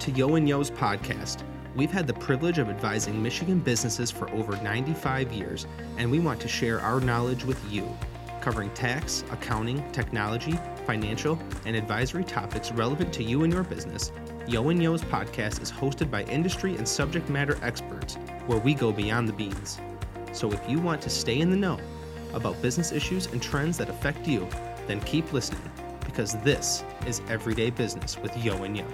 to Yeo and Yeo's podcast. We've had the privilege of advising Michigan businesses for over 95 years, and we want to share our knowledge with you, covering tax, accounting, technology, financial, and advisory topics relevant to you and your business. Yeo and Yeo's podcast is hosted by industry and subject matter experts, where we go beyond the beans. So if you want to stay in the know about business issues and trends that affect you, then keep listening because this is Everyday Business with Yeo and Yeo.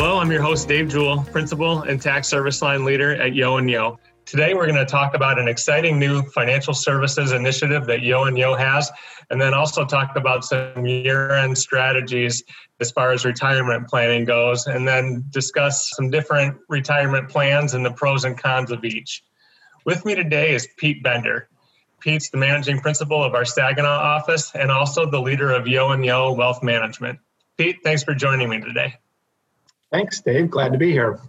Hello, I'm your host, Dave Jewell, Principal and Tax Service Line Leader at Yeo and Yeo. Today, we're going to talk about an exciting new financial services initiative that Yeo and Yeo has, and then also talk about some year end strategies as far as retirement planning goes, and then discuss some different retirement plans and the pros and cons of each. With me today is Pete Bender. Pete's the managing principal of our Saginaw office and also the leader of Yeo and Yeo Wealth Management. Pete, thanks for joining me today. Thanks, Dave. Glad to be here.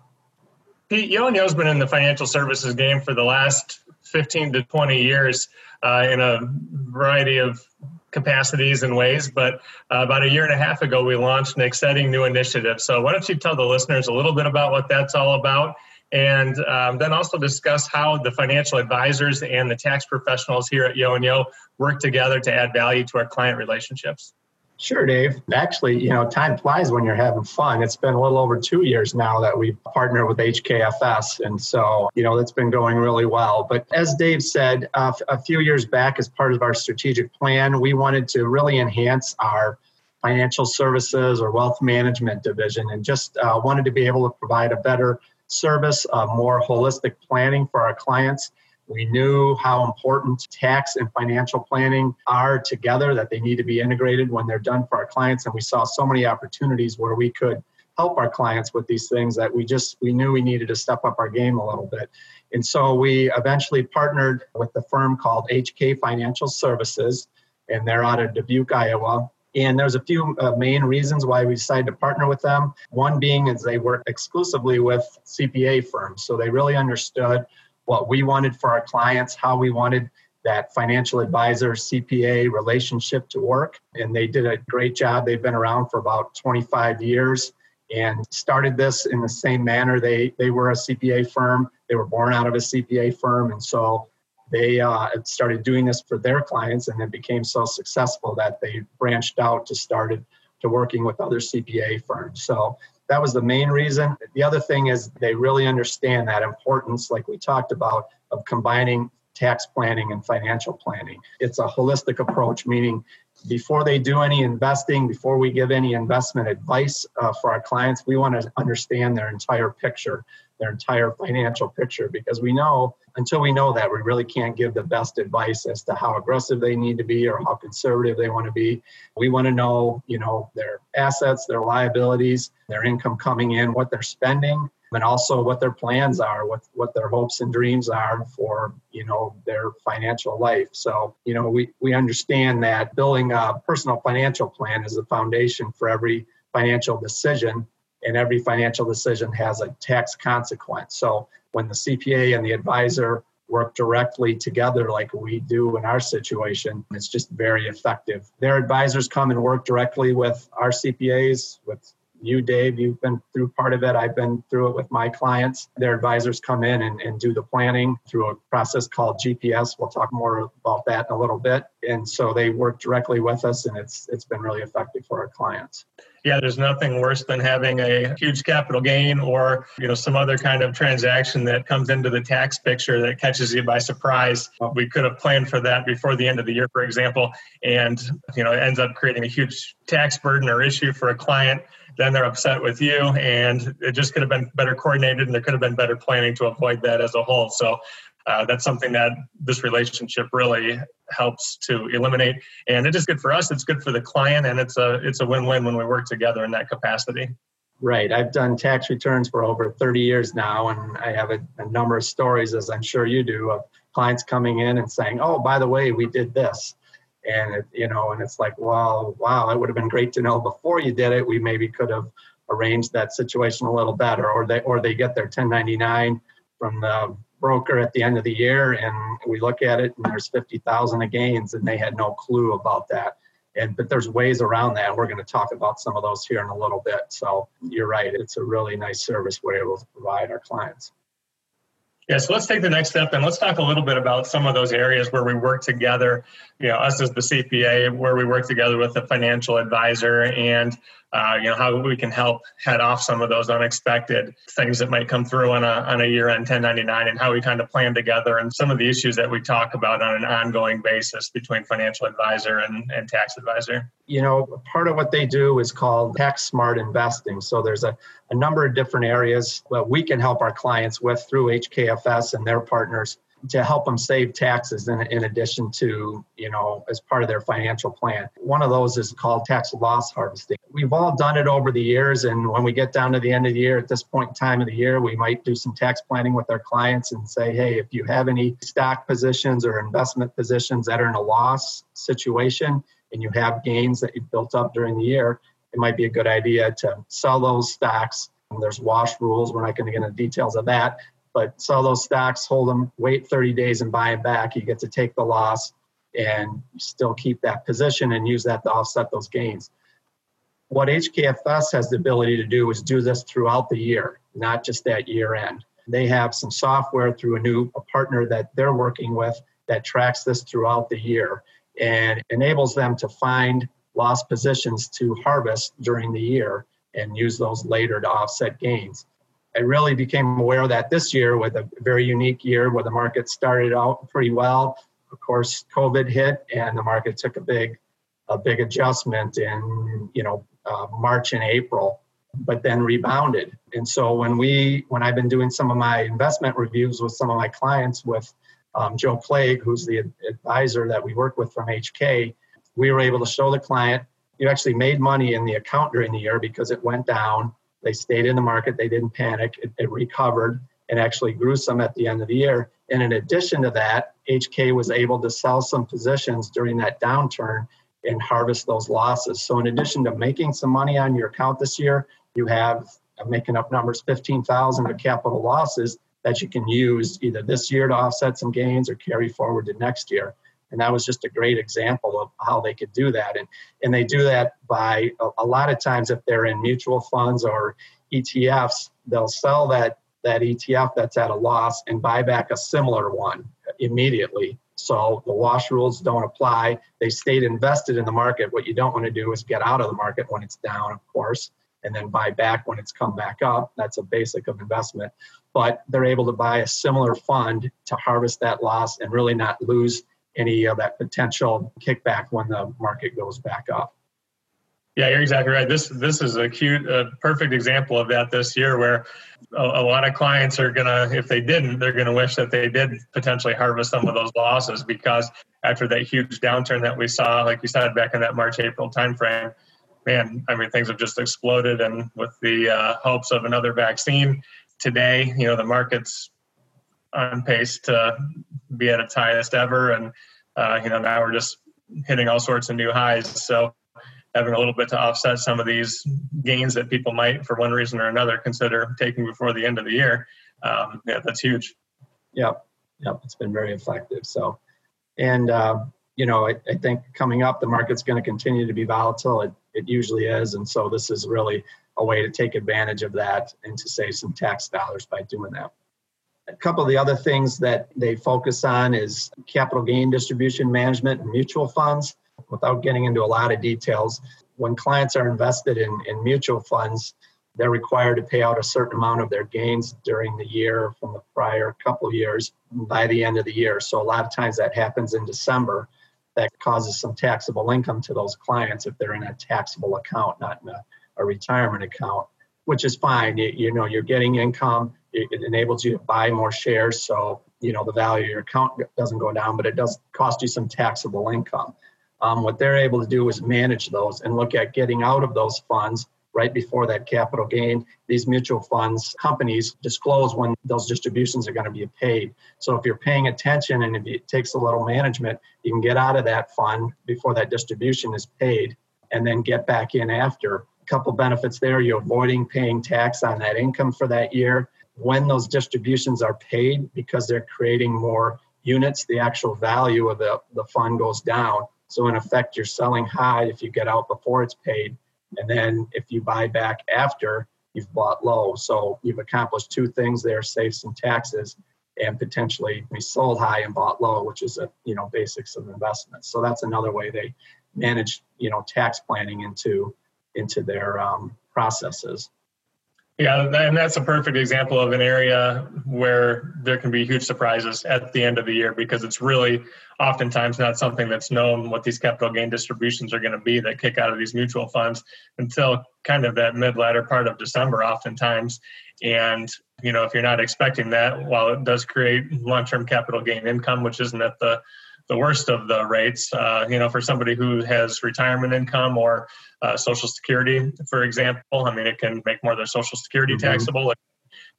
Pete, Yeo and Yeo's been in the financial services game for the last 15 to 20 years uh, in a variety of capacities and ways. But uh, about a year and a half ago, we launched an exciting new initiative. So, why don't you tell the listeners a little bit about what that's all about? And um, then also discuss how the financial advisors and the tax professionals here at Yeo and Yeo work together to add value to our client relationships. Sure, Dave. Actually, you know, time flies when you're having fun. It's been a little over two years now that we've partnered with HKFS. And so, you know, that's been going really well. But as Dave said, uh, a few years back, as part of our strategic plan, we wanted to really enhance our financial services or wealth management division and just uh, wanted to be able to provide a better service, uh, more holistic planning for our clients we knew how important tax and financial planning are together, that they need to be integrated when they're done for our clients. And we saw so many opportunities where we could help our clients with these things that we just we knew we needed to step up our game a little bit. And so we eventually partnered with the firm called HK Financial Services, and they're out of Dubuque, Iowa. And there's a few uh, main reasons why we decided to partner with them. One being is they work exclusively with CPA firms, so they really understood what we wanted for our clients, how we wanted that financial advisor CPA relationship to work. And they did a great job. They've been around for about 25 years and started this in the same manner. They, they were a CPA firm, they were born out of a CPA firm. And so they uh, started doing this for their clients and then became so successful that they branched out to started to working with other CPA firms. So that was the main reason. The other thing is they really understand that importance, like we talked about, of combining tax planning and financial planning. It's a holistic approach, meaning before they do any investing, before we give any investment advice uh, for our clients, we want to understand their entire picture, their entire financial picture, because we know until we know that, we really can't give the best advice as to how aggressive they need to be or how conservative they want to be. We want to know, you know, their assets, their liabilities, their income coming in, what they're spending, and also what their plans are, what what their hopes and dreams are for you know their financial life. So you know we we understand that building a personal financial plan is the foundation for every financial decision, and every financial decision has a tax consequence. So when the CPA and the advisor work directly together like we do in our situation, it's just very effective. Their advisors come and work directly with our CPAs, with you, Dave, you've been through part of it. I've been through it with my clients. Their advisors come in and, and do the planning through a process called GPS. We'll talk more about that in a little bit. And so they work directly with us, and it's it's been really effective for our clients. Yeah, there's nothing worse than having a huge capital gain or you know some other kind of transaction that comes into the tax picture that catches you by surprise. We could have planned for that before the end of the year, for example, and you know it ends up creating a huge tax burden or issue for a client then they're upset with you and it just could have been better coordinated and there could have been better planning to avoid that as a whole so uh, that's something that this relationship really helps to eliminate. And it is good for us. It's good for the client and it's a it's a win-win when we work together in that capacity. Right. I've done tax returns for over 30 years now and i have a, a number of stories as i'm sure you do of clients coming in and saying oh by the way we did this. And it, you know and it's like well wow it would have been great to know before you did it. We maybe could have arranged that situation a little better. Or they or they get their 1099 from the broker at the end of the year and we look at it and there's 50,000 of gains and they had no clue about that. And but there's ways around that. We're going to talk about some of those here in a little bit. So you're right. It's a really nice service we're able to provide our clients. Yeah, so let's take the next step and let's talk a little bit about some of those areas where we work together. You know, us as the CPA, where we work together with the financial advisor, and uh, you know how we can help head off some of those unexpected things that might come through on a on a year-end 1099, and how we kind of plan together, and some of the issues that we talk about on an ongoing basis between financial advisor and, and tax advisor. You know, part of what they do is called tax smart investing. So there's a, a number of different areas that we can help our clients with through HKFS and their partners to help them save taxes in, in addition to, you know, as part of their financial plan. One of those is called tax loss harvesting. We've all done it over the years. And when we get down to the end of the year, at this point in time of the year, we might do some tax planning with our clients and say, hey, if you have any stock positions or investment positions that are in a loss situation and you have gains that you've built up during the year, it might be a good idea to sell those stocks. There's wash rules. We're not going to get into details of that, but sell those stocks, hold them, wait 30 days and buy them back. You get to take the loss and still keep that position and use that to offset those gains. What HKFS has the ability to do is do this throughout the year, not just at year end. They have some software through a new a partner that they're working with that tracks this throughout the year and enables them to find lost positions to harvest during the year and use those later to offset gains. I really became aware of that this year with a very unique year where the market started out pretty well. Of course, COVID hit and the market took a big, a big adjustment in you know uh, March and April, but then rebounded. And so when we, when I've been doing some of my investment reviews with some of my clients, with um, Joe Plague, who's the advisor that we work with from HK, we were able to show the client you actually made money in the account during the year because it went down they stayed in the market, they didn't panic, it, it recovered and actually grew some at the end of the year. And in addition to that, HK was able to sell some positions during that downturn and harvest those losses. So in addition to making some money on your account this year, you have I'm making up numbers 15,000 of capital losses that you can use either this year to offset some gains or carry forward to next year. And that was just a great example of how they could do that. And, and they do that by a, a lot of times if they're in mutual funds or ETFs, they'll sell that, that ETF that's at a loss and buy back a similar one immediately. So the wash rules don't apply. They stayed invested in the market. What you don't want to do is get out of the market when it's down, of course, and then buy back when it's come back up. That's a basic of investment. But they're able to buy a similar fund to harvest that loss and really not lose any of that potential kickback when the market goes back up. Yeah, you're exactly right. This this is a cute, a perfect example of that this year, where a, a lot of clients are gonna, if they didn't, they're gonna wish that they did potentially harvest some of those losses because after that huge downturn that we saw, like you said, back in that March April timeframe, man, I mean things have just exploded, and with the uh, hopes of another vaccine today, you know, the market's on pace to be at its highest ever, and uh, you know now we're just hitting all sorts of new highs. So having a little bit to offset some of these gains that people might, for one reason or another, consider taking before the end of the year, um, yeah, that's huge. Yep, yep, it's been very effective. So, and uh, you know, I, I, think coming up, the market's going to continue to be volatile. It, it usually is, and so this is really a way to take advantage of that and to save some tax dollars by doing that. A couple of the other things that they focus on is capital gain distribution management and mutual funds. Without getting into a lot of details, when clients are invested in, in mutual funds, they're required to pay out a certain amount of their gains during the year from the prior couple years by the end of the year. So a lot of times that happens in December. That causes some taxable income to those clients if they're in a taxable account, not in a, a retirement account, which is fine. You, you know, you're getting income it enables you to buy more shares. So you know the value of your account doesn't go down but it does cost you some taxable income. Um, what they're able to do is manage those and look at getting out of those funds right before that capital gain. These mutual funds companies disclose when those distributions are going to be paid. So if you're paying attention and it takes a little management you can get out of that fund before that distribution is paid and then get back in after. A couple benefits there you're avoiding paying tax on that income for that year when those distributions are paid, because they're creating more units, the actual value of the, the fund goes down. So in effect, you're selling high if you get out before it's paid. And then if you buy back after, you've bought low. So you've accomplished two things there, save some taxes and potentially we sold high and bought low, which is a you know basics of investment. So that's another way they manage you know tax planning into into their um, processes. Yeah, and that's a perfect example of an area where there can be huge surprises at the end of the year because it's really oftentimes not something that's known what these capital gain distributions are going to be that kick out of these mutual funds until kind of that mid latter part of December, oftentimes. And you know, if you're not expecting that, while it does create long-term capital gain income, which isn't at the the worst of the rates, uh, you know, for somebody who has retirement income or uh, Social Security, for example, I mean, it can make more of their Social Security mm-hmm. taxable.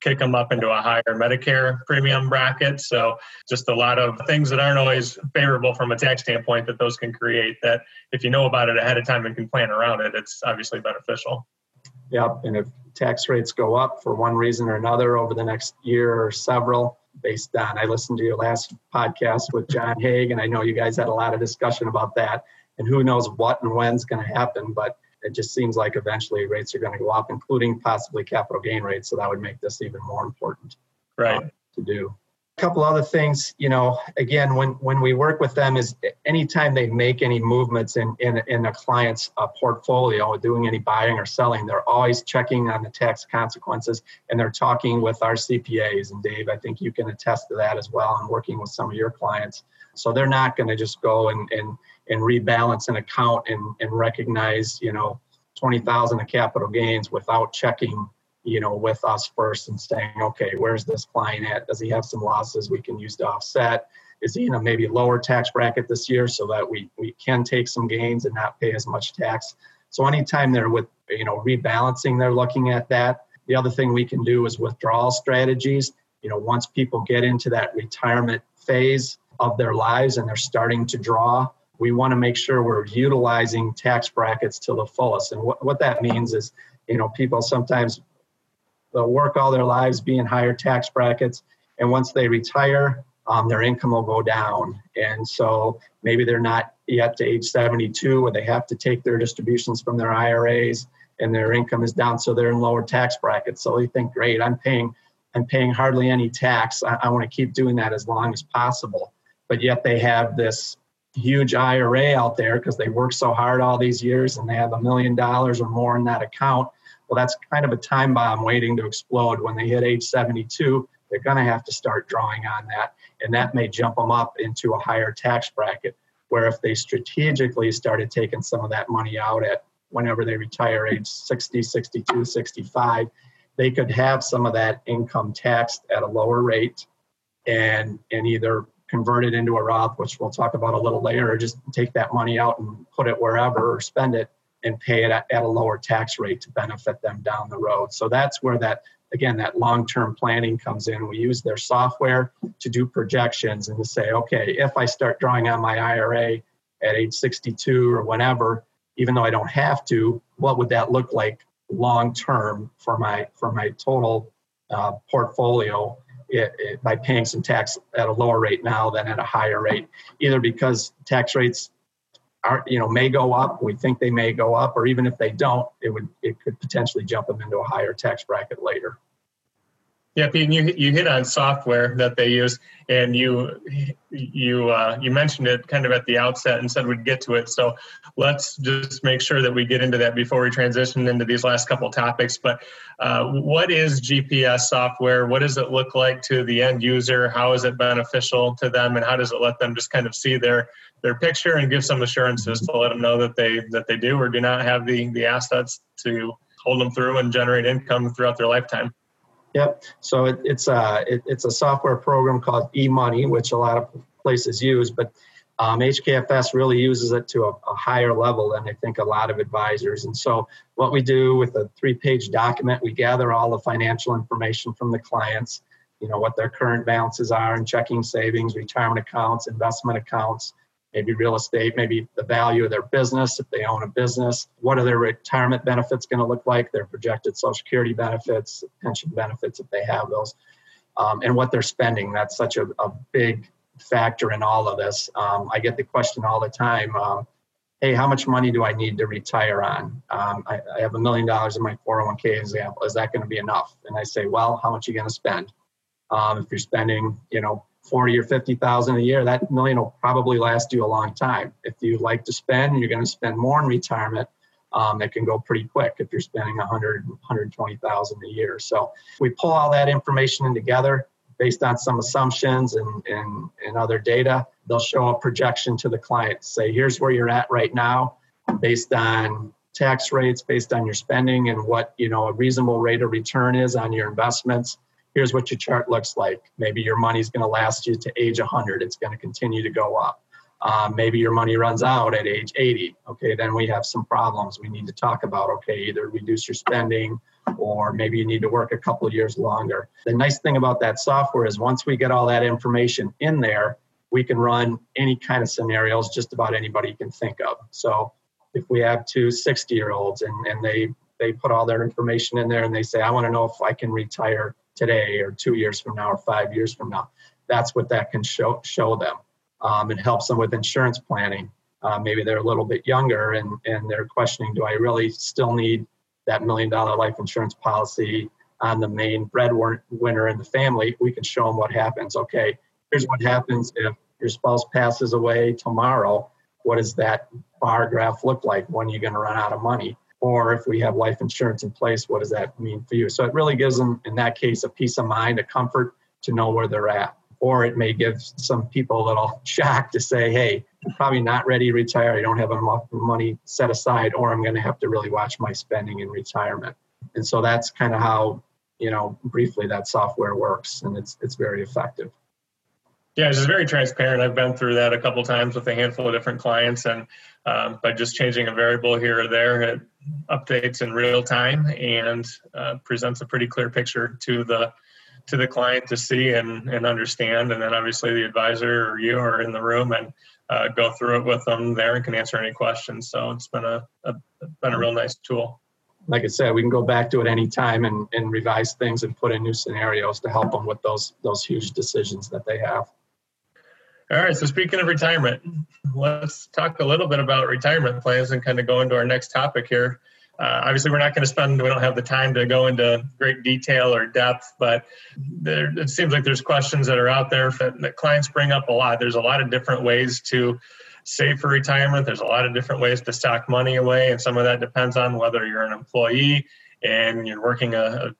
Kick them up into a higher Medicare premium bracket. So just a lot of things that aren't always favorable from a tax standpoint that those can create that if you know about it ahead of time and can plan around it, it's obviously beneficial. Yep. And if tax rates go up for one reason or another over the next year or several, based on, I listened to your last podcast with John Haig, and I know you guys had a lot of discussion about that. And who knows what and when's going to happen, but it just seems like eventually rates are going to go up, including possibly capital gain rates. So that would make this even more important right. Uh, to do couple other things you know again when when we work with them is anytime they make any movements in in, in a client's uh, portfolio doing any buying or selling they're always checking on the tax consequences and they're talking with our cpas and dave i think you can attest to that as well and working with some of your clients. So they're not going to just go and and and rebalance an account and and recognize you know 20000 of capital gains without checking you know, with us first and saying, okay, where's this client at? Does he have some losses we can use to offset? Is he in a maybe lower tax bracket this year so that we, we can take some gains and not pay as much tax? So anytime they're with, you know, rebalancing, they're looking at that. The other thing we can do is withdrawal strategies. You know, once people get into that retirement phase of their lives and they're starting to draw, we want to make sure we're utilizing tax brackets to the fullest. And what, what that means is, you know, people sometimes they'll work all their lives, be in higher tax brackets, and once they retire, um, their income will go down. And so maybe they're not yet to age 72 where they have to take their distributions from their IRAs and their income is down, so they're in lower tax brackets. So they think, great, I'm paying, I'm paying hardly any tax. I, I want to keep doing that as long as possible. But yet they have this huge IRA out there because they worked so hard all these years and they have a million dollars or more in that account well, that's kind of a time bomb waiting to explode. When they hit age 72, they're going to have to start drawing on that. And that may jump them up into a higher tax bracket. Where if they strategically started taking some of that money out at whenever they retire, age 60, 62, 65, they could have some of that income taxed at a lower rate and, and either convert it into a Roth, which we'll talk about a little later, or just take that money out and put it wherever or spend it and pay it at, at a lower tax rate to benefit them down the road. So that's where that again that long-term planning comes in. We use their software to do projections and to say, okay, if I start drawing on my IRA at age 62 or whenever, even though I don't have to, what would that look like long term for my for my total uh, portfolio it, it, by paying some tax at a lower rate now than at a higher rate, either because tax rates are you know may go up. We think they may go up, or even if they don't, it would it could potentially jump them into a higher tax bracket later. Yeah, Pete, you you hit on software that they use, and you you uh, you mentioned it kind of at the outset and said we'd get to it. So let's just make sure that we get into that before we transition into these last couple topics. But uh, what is GPS software? What does it look like to the end user? How is it beneficial to them, and how does it let them just kind of see their their picture and give some assurances to let them know that they that they do or do not have the the assets to hold them through and generate income throughout their lifetime. Yep. So it, it's a it, it's a software program called eMoney, which a lot of places use, but um, HKFS really uses it to a, a, higher level than I think a lot of advisors. And so what we do with a three-page document, we gather all the financial information from the clients. You know what their current balances are in checking, savings, retirement accounts, investment accounts maybe real estate, maybe the value of their business if they own a business. What are their retirement benefits going to look like? Their projected Social Security benefits, pension benefits if they have those, um, and what they're spending. That's such a, a big factor in all of this. Um, I get the question all the time. Um, hey, how much money do I need to retire on? Um, I, I, have a million dollars in my 401k example. Is that going to be enough? And I say, well, how much are you going to spend? Um, if you're spending, you know, 40 or 50,000 a year, that million will probably last you a long time. If you like to spend, you're going to spend more in retirement. Um, it can go pretty quick if you're spending 100, 120,000 a year. So we pull all that information in together based on some assumptions and, and, and other data. They'll show a projection to the client, say, here's where you're at right now based on tax rates, based on your spending and what, you know, a reasonable rate of return is on your investments here's what your chart looks like. Maybe your money's going to last you to age 100. It's going to continue to go up. Um, maybe your money runs out at age 80. Okay, then we have some problems we need to talk about. Okay, either reduce your spending or maybe you need to work a couple years longer. The nice thing about that software is once we get all that information in there, we can run any kind of scenarios just about anybody can think of. So if we have two 60 year olds and, and they they put all their information in there and they say, I want to know if I can retire today or two years from now or five years from now. That's what that can show show them. Um, it helps them with insurance planning. Uh, maybe they're a little bit younger and, and they're questioning, do I really still need that million dollar life insurance policy on the main breadwinner in the family? We can show them what happens. Okay, here's what happens if your spouse passes away tomorrow. What does that bar graph look like? When you're you going to run out of money? Or if we have life insurance in place, what does that mean for you? So it really gives them, in that case, a peace of mind, a comfort to know where they're at. Or it may give some people a little shock to say, hey, I'm probably not ready to retire. I don't have enough money set aside, or I'm going to have to really watch my spending in retirement. And so that's kind of how, you know, briefly that software works, and it's it's very effective. Yeah, it's very transparent. I've been through that a couple times with a handful of different clients, and um, by just changing a variable here or there, it updates in real time and uh, presents a pretty clear picture to the to the client to see and, and understand. And then obviously the advisor or you are in the room and uh, go through it with them there and can answer any questions. So it's been a, a been a real nice tool. Like I said, we can go back to it any time and, and revise things and put in new scenarios to help them with those those huge decisions that they have. All right. So speaking of retirement, let's talk a little bit about retirement plans and kind of go into our next topic here. Uh, obviously, we're not going to spend, we don't have the time to go into great detail or depth, but there, it seems like there's questions that are out there that, that clients bring up a lot. There's a lot of different ways to save for retirement. There's a lot of different ways to stock money away, and some of that depends on whether you're an employee and you're working a, a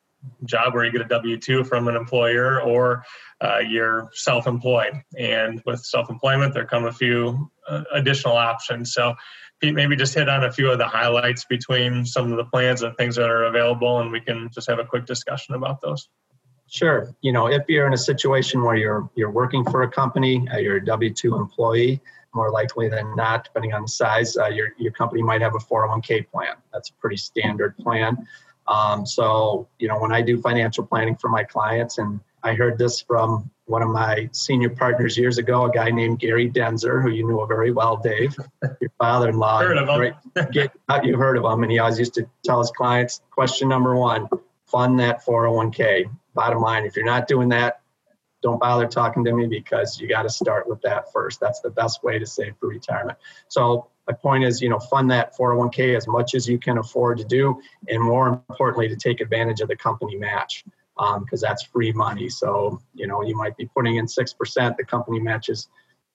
job where you get a W 2 from an employer or uh, you're self employed. And with self employment, there come a few uh, additional options. So, Pete, maybe just hit on a few of the highlights between some of the plans and things that are available, and we can just have a quick discussion about those. Sure. You know, if you're in a situation where you're you're working for a company, uh, you're a W two employee, more likely than not, depending on the size, uh, your your company might have a 401k plan. That's a pretty standard plan. Um, so, you know, when I do financial planning for my clients, and I heard this from one of my senior partners years ago, a guy named Gary Denzer, who you knew very well, Dave, your father-in-law. heard of him. Get, you heard of him, and he always used to tell his clients, question number one, fund that 401k. Bottom line, if you're not doing that, don't bother talking to me because you got to start with that first. That's the best way to save for retirement. So my point is, you know, fund that 401k as much as you can afford to do, and more importantly, to take advantage of the company match because um, that's free money. So, you know, you might be putting in 6%, the company matches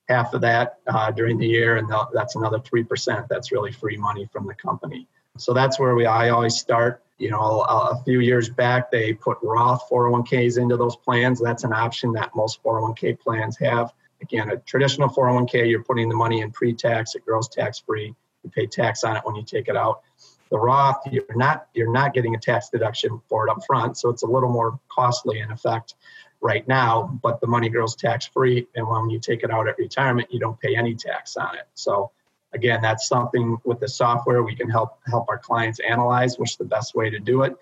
half of that uh, during the year, and that's another 3%. That's really free money from the company. So that's where we, I always start. You know, a, a few years back, they put Roth 401ks into those plans. That's an option that most 401k plans have. Again, a traditional 401k, you're putting the money in pre-tax, it grows tax-free. You pay tax on it when you take it out. The Roth, you're not you're not getting a tax deduction for it up front, so it's a little more costly in effect right now. But the money grows tax-free, and when you take it out at retirement, you don't pay any tax on it. So again, that's something with the software we can help help our clients analyze which the best way to do it.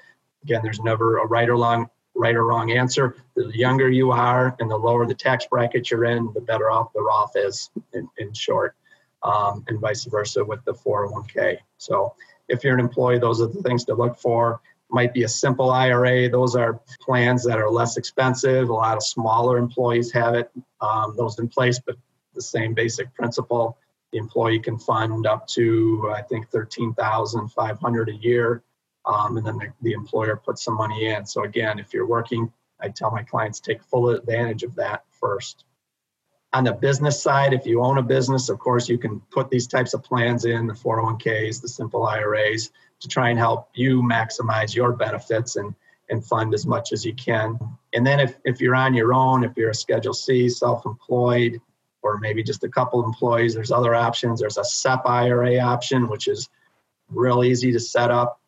Again, there's never a right or wrong right or wrong answer. The younger you are and the lower the tax bracket you're in, the better off the Roth is in, in short. um, and vice versa with the 401k. So if you're an employee, those are the things to look for. Might be a simple IRA. Those are plans that are less expensive. A lot of smaller employees have it, um, those in place, but the same basic principle. The employee can fund up to, I think, 13500 a year. Um, and then the, the employer puts some money in. So again, if you're working, I tell my clients take full advantage of that first. On the business side, if you own a business, of course, you can put these types of plans in the 401ks, the simple IRAs to try and help you maximize your benefits and, and fund as much as you can. And then if, if you're on your own, if you're a Schedule C, self employed, or maybe just a couple employees, there's other options. There's a SEP IRA option, which is real easy to set up,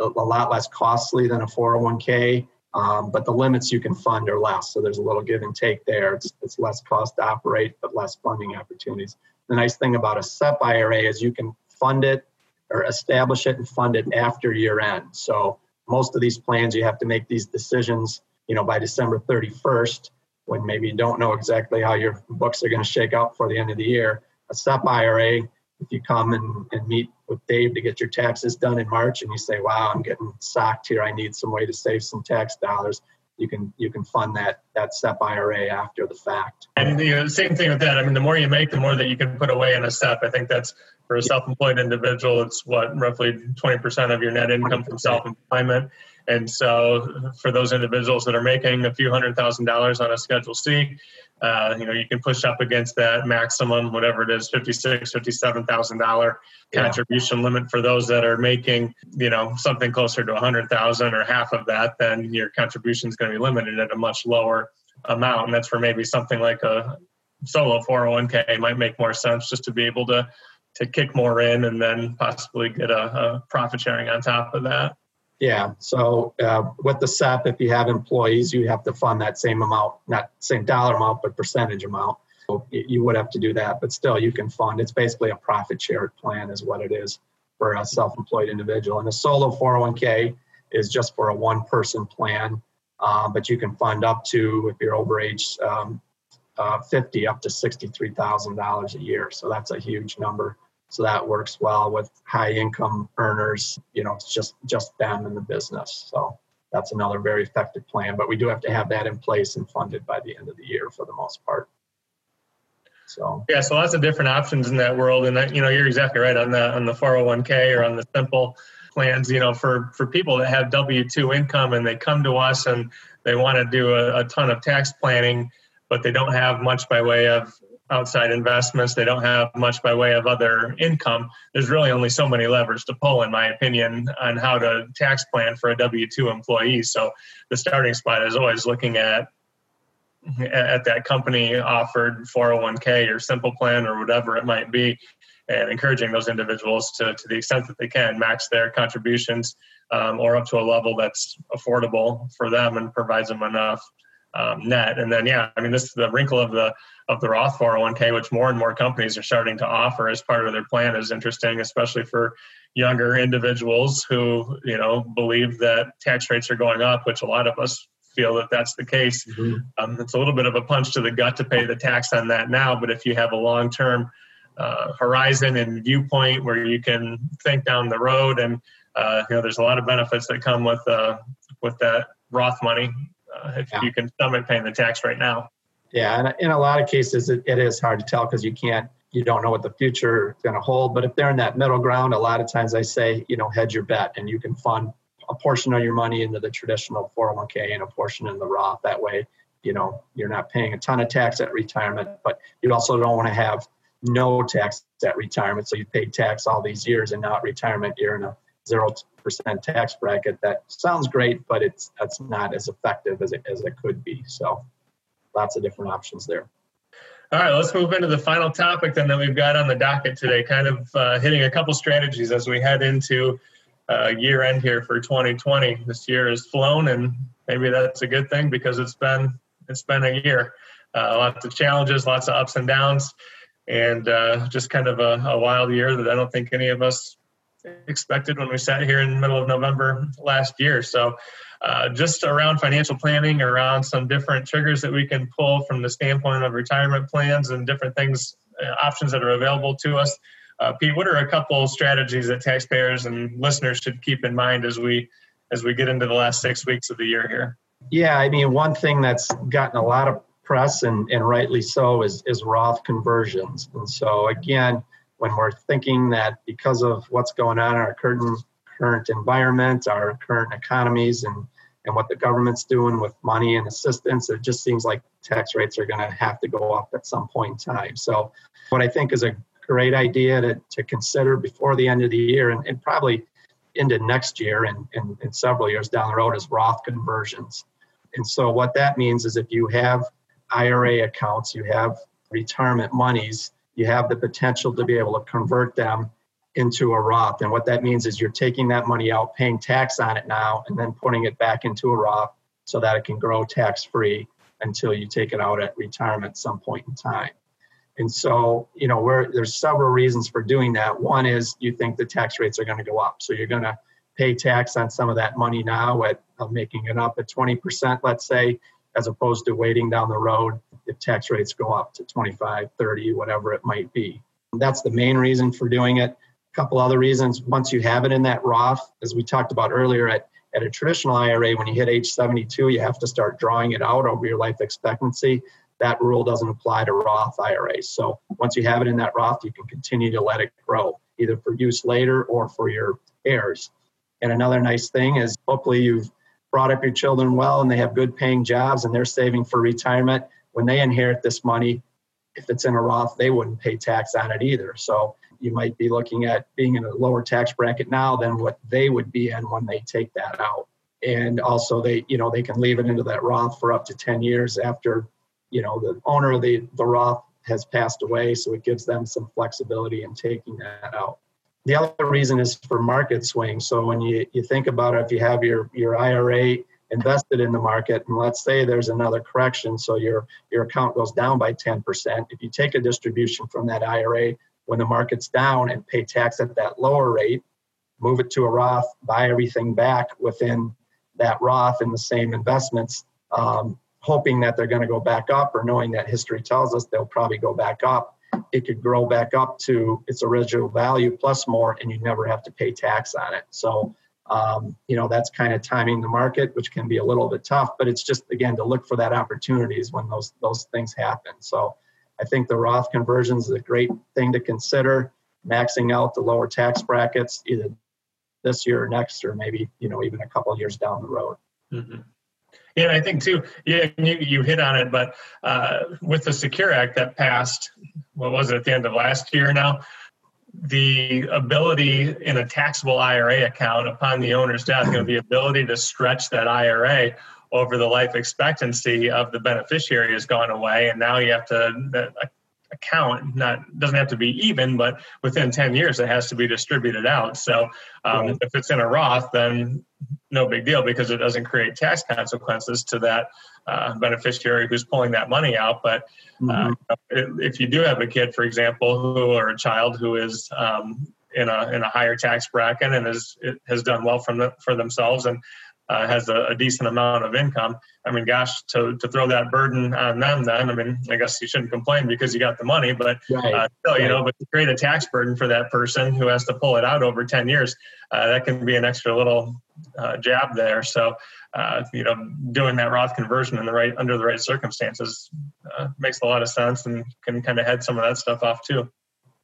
a, lot less costly than a 401k. Um, but the limits you can fund are less. So there's a little give and take there. It's, it's less cost to operate, but less funding opportunities. The nice thing about a SEP IRA is you can fund it or establish it and fund it after year end. So most of these plans, you have to make these decisions, you know, by December 31st, when maybe you don't know exactly how your books are going to shake out for the end of the year. A SEP IRA, if you come and, and meet with Dave to get your taxes done in March and you say, wow, I'm getting socked here. I need some way to save some tax dollars. You can you can fund that that SEP IRA after the fact. And the you know, same thing with that. I mean, the more you make, the more that you can put away in a SEP. I think that's for a self-employed individual. It's what roughly 20% of your net income from self-employment. And so, for those individuals that are making a few hundred thousand dollars on a Schedule C, uh, you know, you can push up against that maximum, whatever it is, fifty-six, fifty-seven thousand dollar contribution yeah. limit for those that are making, you know, something closer to a hundred thousand or half of that. Then your contribution is going to be limited at a much lower amount, and that's for maybe something like a solo 401k might make more sense just to be able to to kick more in and then possibly get a, a profit sharing on top of that. Yeah. So uh, with the SEP, if you have employees, you have to fund that same amount, not same dollar amount, but percentage amount. So you would have to do that, but still you can fund. It's basically a profit shared plan, is what it is for a self-employed individual. And a solo 401k is just for a one-person plan, uh, but you can fund up to if you're over age um, uh, 50, up to $63,000 a year. So that's a huge number. So that works well with high income earners. You know, it's just just them in the business. So that's another very effective plan. But we do have to have that in place and funded by the end of the year for the most part. So yeah, so lots of different options in that world, and that, you know you're exactly right on the on the 401k or on the simple plans. You know, for for people that have W two income and they come to us and they want to do a, a ton of tax planning, but they don't have much by way of outside investments. They don't have much by way of other income. There's really only so many levers to pull, in my opinion, on how to tax plan for a W 2 employee. So the starting spot is always looking at at that company offered 401k or simple plan or whatever it might be and encouraging those individuals to, to the extent that they can match their contributions um, or up to a level that's affordable for them and provides them enough um, net. And then, yeah, I mean, this is the wrinkle of the of the Roth 401k, which more and more companies are starting to offer as part of their plan, is interesting, especially for younger individuals who you know believe that tax rates are going up, which a lot of us feel that that's the case. Mm-hmm. Um, it's a little bit of a punch to the gut to pay the tax on that now, but if you have a long term uh, horizon and viewpoint where you can think down the road and uh, you know there's a lot of benefits that come with uh, with that Roth money uh, if yeah. you can stomach paying the tax right now. Yeah, and in a lot of cases, it, it is hard to tell because you can't, you don't know what the future is going to hold. But if they're in that middle ground, a lot of times I say, you know, hedge your bet, and you can fund a portion of your money into the traditional 401k and a portion in the Roth. That way, you know, you're not paying a ton of tax at retirement, but you also don't want to have no tax at retirement. So you paid tax all these years, and now at retirement, you're in a zero percent tax bracket. That sounds great, but it's that's not as effective as it as it could be. So lots of different options there. All right, let's move into the final topic then that we've got on the docket today. Kind of uh, hitting a couple strategies as we head into uh, year end here for 2020. This year has flown, and maybe that's a good thing because it's been it's been a year. Uh, lots of challenges, lots of ups and downs, and uh, just kind of a, a wild year that I don't think any of us expected when we sat here in the middle of November last year. So, uh, just around financial planning, around some different triggers that we can pull from the standpoint of retirement plans and different things uh, options that are available to us. Uh, Pete, what are a couple strategies that taxpayers and listeners should keep in mind as we as we get into the last six weeks of the year here? Yeah, I mean, one thing that's gotten a lot of press and, and rightly so is, is Roth conversions. And so again, when we're thinking that because of what's going on in our current current environment, our current economies, and and what the government's doing with money and assistance, it just seems like tax rates are going to have to go up at some point in time. So, what I think is a great idea to, to consider before the end of the year and, and probably into next year and, and, and several years down the road is Roth conversions. And so, what that means is if you have IRA accounts, you have retirement monies, you have the potential to be able to convert them into a Roth. And what that means is you're taking that money out, paying tax on it now, and then putting it back into a Roth so that it can grow tax free until you take it out at retirement some point in time. And so, you know, there's several reasons for doing that. One is you think the tax rates are going to go up. So you're going to pay tax on some of that money now at making it up at 20%, let's say, as opposed to waiting down the road if tax rates go up to 25, 30, whatever it might be. That's the main reason for doing it. A couple other reasons. Once you have it in that Roth, as we talked about earlier, at, at a traditional IRA, when you hit age 72, you have to start drawing it out over your life expectancy. That rule doesn't apply to Roth IRAs. So once you have it in that Roth, you can continue to let it grow, either for use later or for your heirs. And another nice thing is hopefully you've brought up your children well and they have good paying jobs and they're saving for retirement. When they inherit this money, if it's in a Roth, they wouldn't pay tax on it either. So you might be looking at being in a lower tax bracket now than what they would be in when they take that out. And also they, you know, they can leave it into that Roth for up to 10 years after, you know, the owner of the, the Roth has passed away. So it gives them some flexibility in taking that out. The other reason is for market swings. So when you, you think about it, if you have your, your IRA invested in the market, and let's say there's another correction, so your, your account goes down by 10%, if you take a distribution from that IRA when the market's down and pay tax at that lower rate, move it to a Roth, buy everything back within that Roth in the same investments, um, hoping that they're going to go back up or knowing that history tells us they'll probably go back up it could grow back up to its original value plus more, and you never have to pay tax on it. So, um, you know, that's kind of timing the market, which can be a little bit tough, but it's just again to look for that opportunities when those those things happen. So, I think the Roth conversions is a great thing to consider. Maxing out the lower tax brackets either this year or next, or maybe you know even a couple years down the road. Mm-hmm. Yeah, I think too. Yeah, you, you hit on it, but uh, with the Secure Act that passed, what was it at the end of last year now? The ability in a taxable IRA account upon the owner's death, you know, the ability to stretch that IRA over the life expectancy of the beneficiary has gone away, and now you have to account not doesn't have to be even but within 10 years it has to be distributed out so um, right. if it's in a roth then no big deal because it doesn't create tax consequences to that uh, beneficiary who's pulling that money out but uh, mm-hmm. if you do have a kid for example who or a child who is um, in a in a higher tax bracket and is has done well from the, for themselves and uh, has a, a, decent amount of income. I mean, gosh, to, to throw that burden on them, then I mean, I guess you shouldn't complain because you got the money, but right. uh, still, you right. know, but to create a tax burden for that person who has to pull it out over ten years, uh, that can be an extra little uh, jab there. So, uh, you know, doing that Roth conversion in the right under the right circumstances uh, makes a lot of sense and can kind of head some of that stuff off too.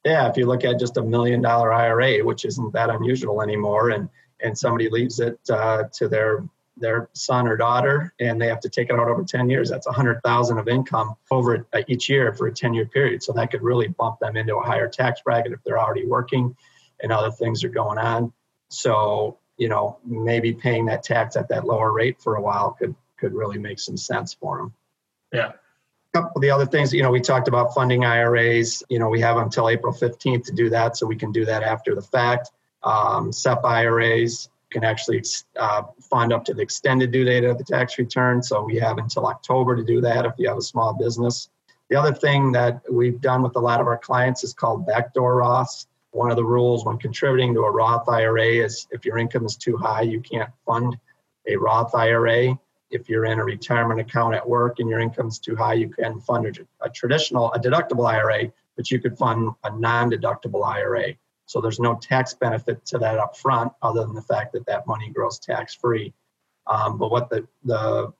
Yeah, if you look at just a million dollar IRA, which isn't that unusual anymore, and and somebody leaves it uh, to their their son or daughter and they have to take it out over 10 years that's 100000 of income over uh, each year for a 10 year period. So that could really bump them into a higher tax bracket if they're already working and other things are going on. So you know maybe paying that tax at that lower rate for a while could could really make some sense for them yeah. A couple of the other things you know we talked about funding iras you know we have until april 15th to do that so we can do that after the fact um, SEP IRAs can actually uh, fund up to the extended due date of the tax return. So we have until October to do that if you have a small business. The other thing that we've done with a lot of our clients is called backdoor Roths. One of the rules when contributing to a Roth IRA is if your income is too high, you can't fund a Roth IRA. If you're in a retirement account at work and your income is too high, you can fund a traditional, a deductible IRA, but you could fund a non-deductible IRA. So there's no tax benefit to that up front other than the fact that that money grows tax-free. Um, but what the, the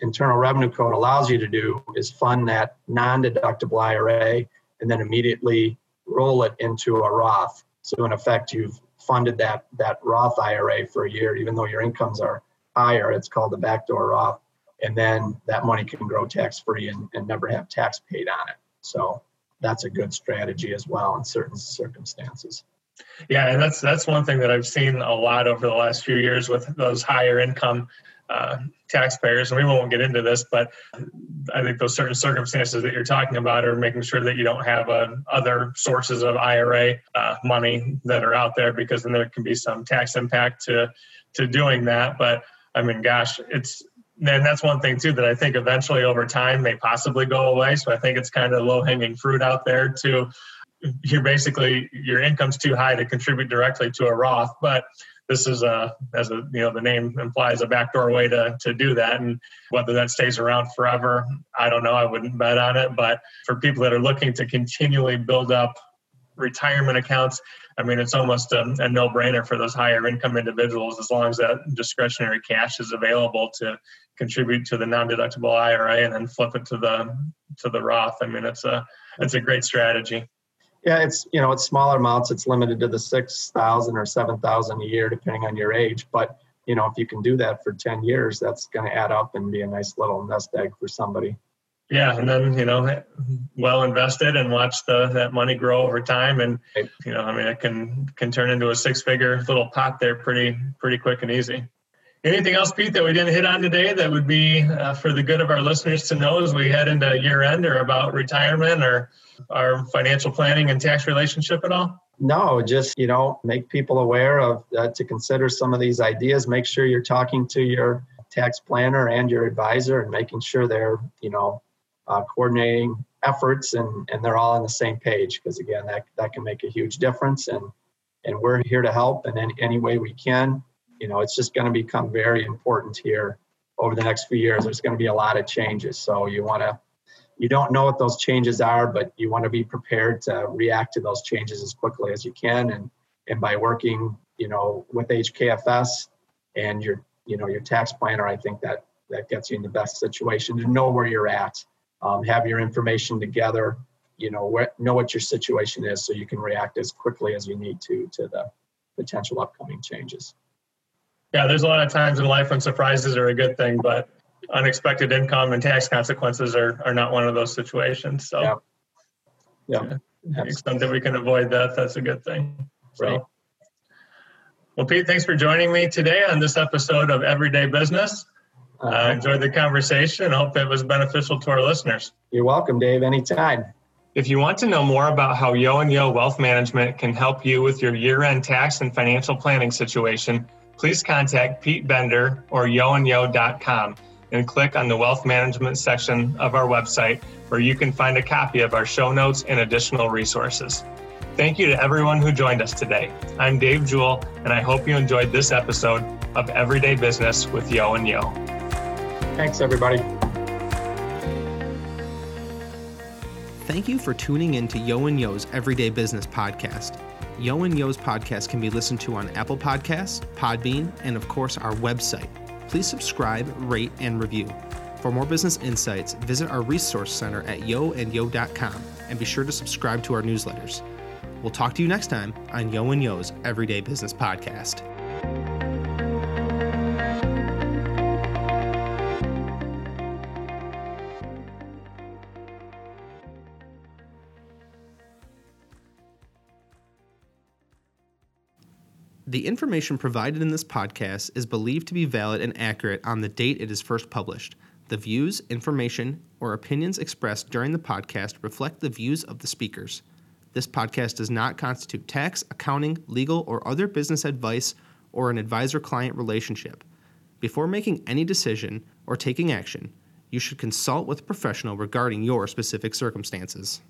Internal Revenue Code allows you to do is fund that non-deductible IRA and then immediately roll it into a Roth. So in effect, you've funded that that Roth IRA for a year, even though your incomes are higher. It's called the backdoor Roth, and then that money can grow tax free and, and never have tax paid on it. So that's a good strategy as well in certain circumstances. Yeah, and that's that's one thing that I've seen a lot over the last few years with those higher income uh, taxpayers, and we won't get into this, but I think those certain circumstances that you're talking about are making sure that you don't have uh, other sources of IRA uh, money that are out there, because then there can be some tax impact to to doing that. But I mean, gosh, it's and that's one thing too that I think eventually over time may possibly go away. So I think it's kind of low hanging fruit out there to you're basically your income's too high to contribute directly to a Roth, but this is a as a you know the name implies a backdoor way to to do that. And whether that stays around forever i don't know. I wouldn't bet on it. But for people that are looking to continually build up retirement accounts i mean it's almost a, a no-brainer for those higher income individuals as long as that discretionary cash is available to contribute to the non-deductible ira and then flip it to the to the roth i mean it's a it's a great strategy yeah, it's you know it's smaller amounts. It's limited to the six thousand or seven thousand a year, depending on your age. But you know if you can do that for ten years, that's going to add up and be a nice little nest egg for somebody. Yeah, and then you know, well invested and watch the that money grow over time, and you know, I mean, it can can turn into a six figure little pot there pretty pretty quick and easy. Anything else, Pete, that we didn't hit on today that would be uh, for the good of our listeners to know as we head into year end or about retirement or our financial planning and tax relationship at all? No, just you know, make people aware of uh, to consider some of these ideas. Make sure you're talking to your tax planner and your advisor, and making sure they're you know uh, coordinating efforts and and they're all on the same page. Because again, that that can make a huge difference. And and we're here to help in any, any way we can. You know, it's just going to become very important here over the next few years. There's going to be a lot of changes, so you want to you don't know what those changes are, but you want to be prepared to react to those changes as quickly as you can. And and by working, you know, with HKFS and your you know your tax planner, I think that that gets you in the best situation to know where you're at, um, have your information together, you know, know what your situation is, so you can react as quickly as you need to to the potential upcoming changes. Yeah, there's a lot of times in life when surprises are a good thing, but unexpected income and tax consequences are, are not one of those situations. So, yeah, yeah. extent that we can avoid that, that's a good thing. So, right. well, Pete, thanks for joining me today on this episode of Everyday Business. Uh, I uh, enjoyed the conversation. I hope it was beneficial to our listeners. You're welcome, Dave. Anytime. If you want to know more about how Yeo and Yeo Wealth Management can help you with your year end tax and financial planning situation, please contact Pete Bender or yeoandyeo.com and click on the wealth management section of our website where you can find a copy of our show notes and additional resources. Thank you to everyone who joined us today. I'm Dave Jewell, and I hope you enjoyed this episode of Everyday Business with Yeo and Yeo. Thanks, everybody. Thank you for tuning in to Yeo and Yeo's Everyday Business podcast. Yeo and Yeo's podcast can be listened to on Apple Podcasts, Podbean, and of course our website, please subscribe, rate, and review. For more business insights, visit our resource center at yeoandyeo.com and be sure to subscribe to our newsletters. We'll talk to you next time on Yeo and Yeo's Everyday Business Podcast. The information provided in this podcast is believed to be valid and accurate on the date it is first published. The views, information, or opinions expressed during the podcast reflect the views of the speakers. This podcast does not constitute tax, accounting, legal, or other business advice or an advisor client relationship. Before making any decision or taking action, you should consult with a professional regarding your specific circumstances.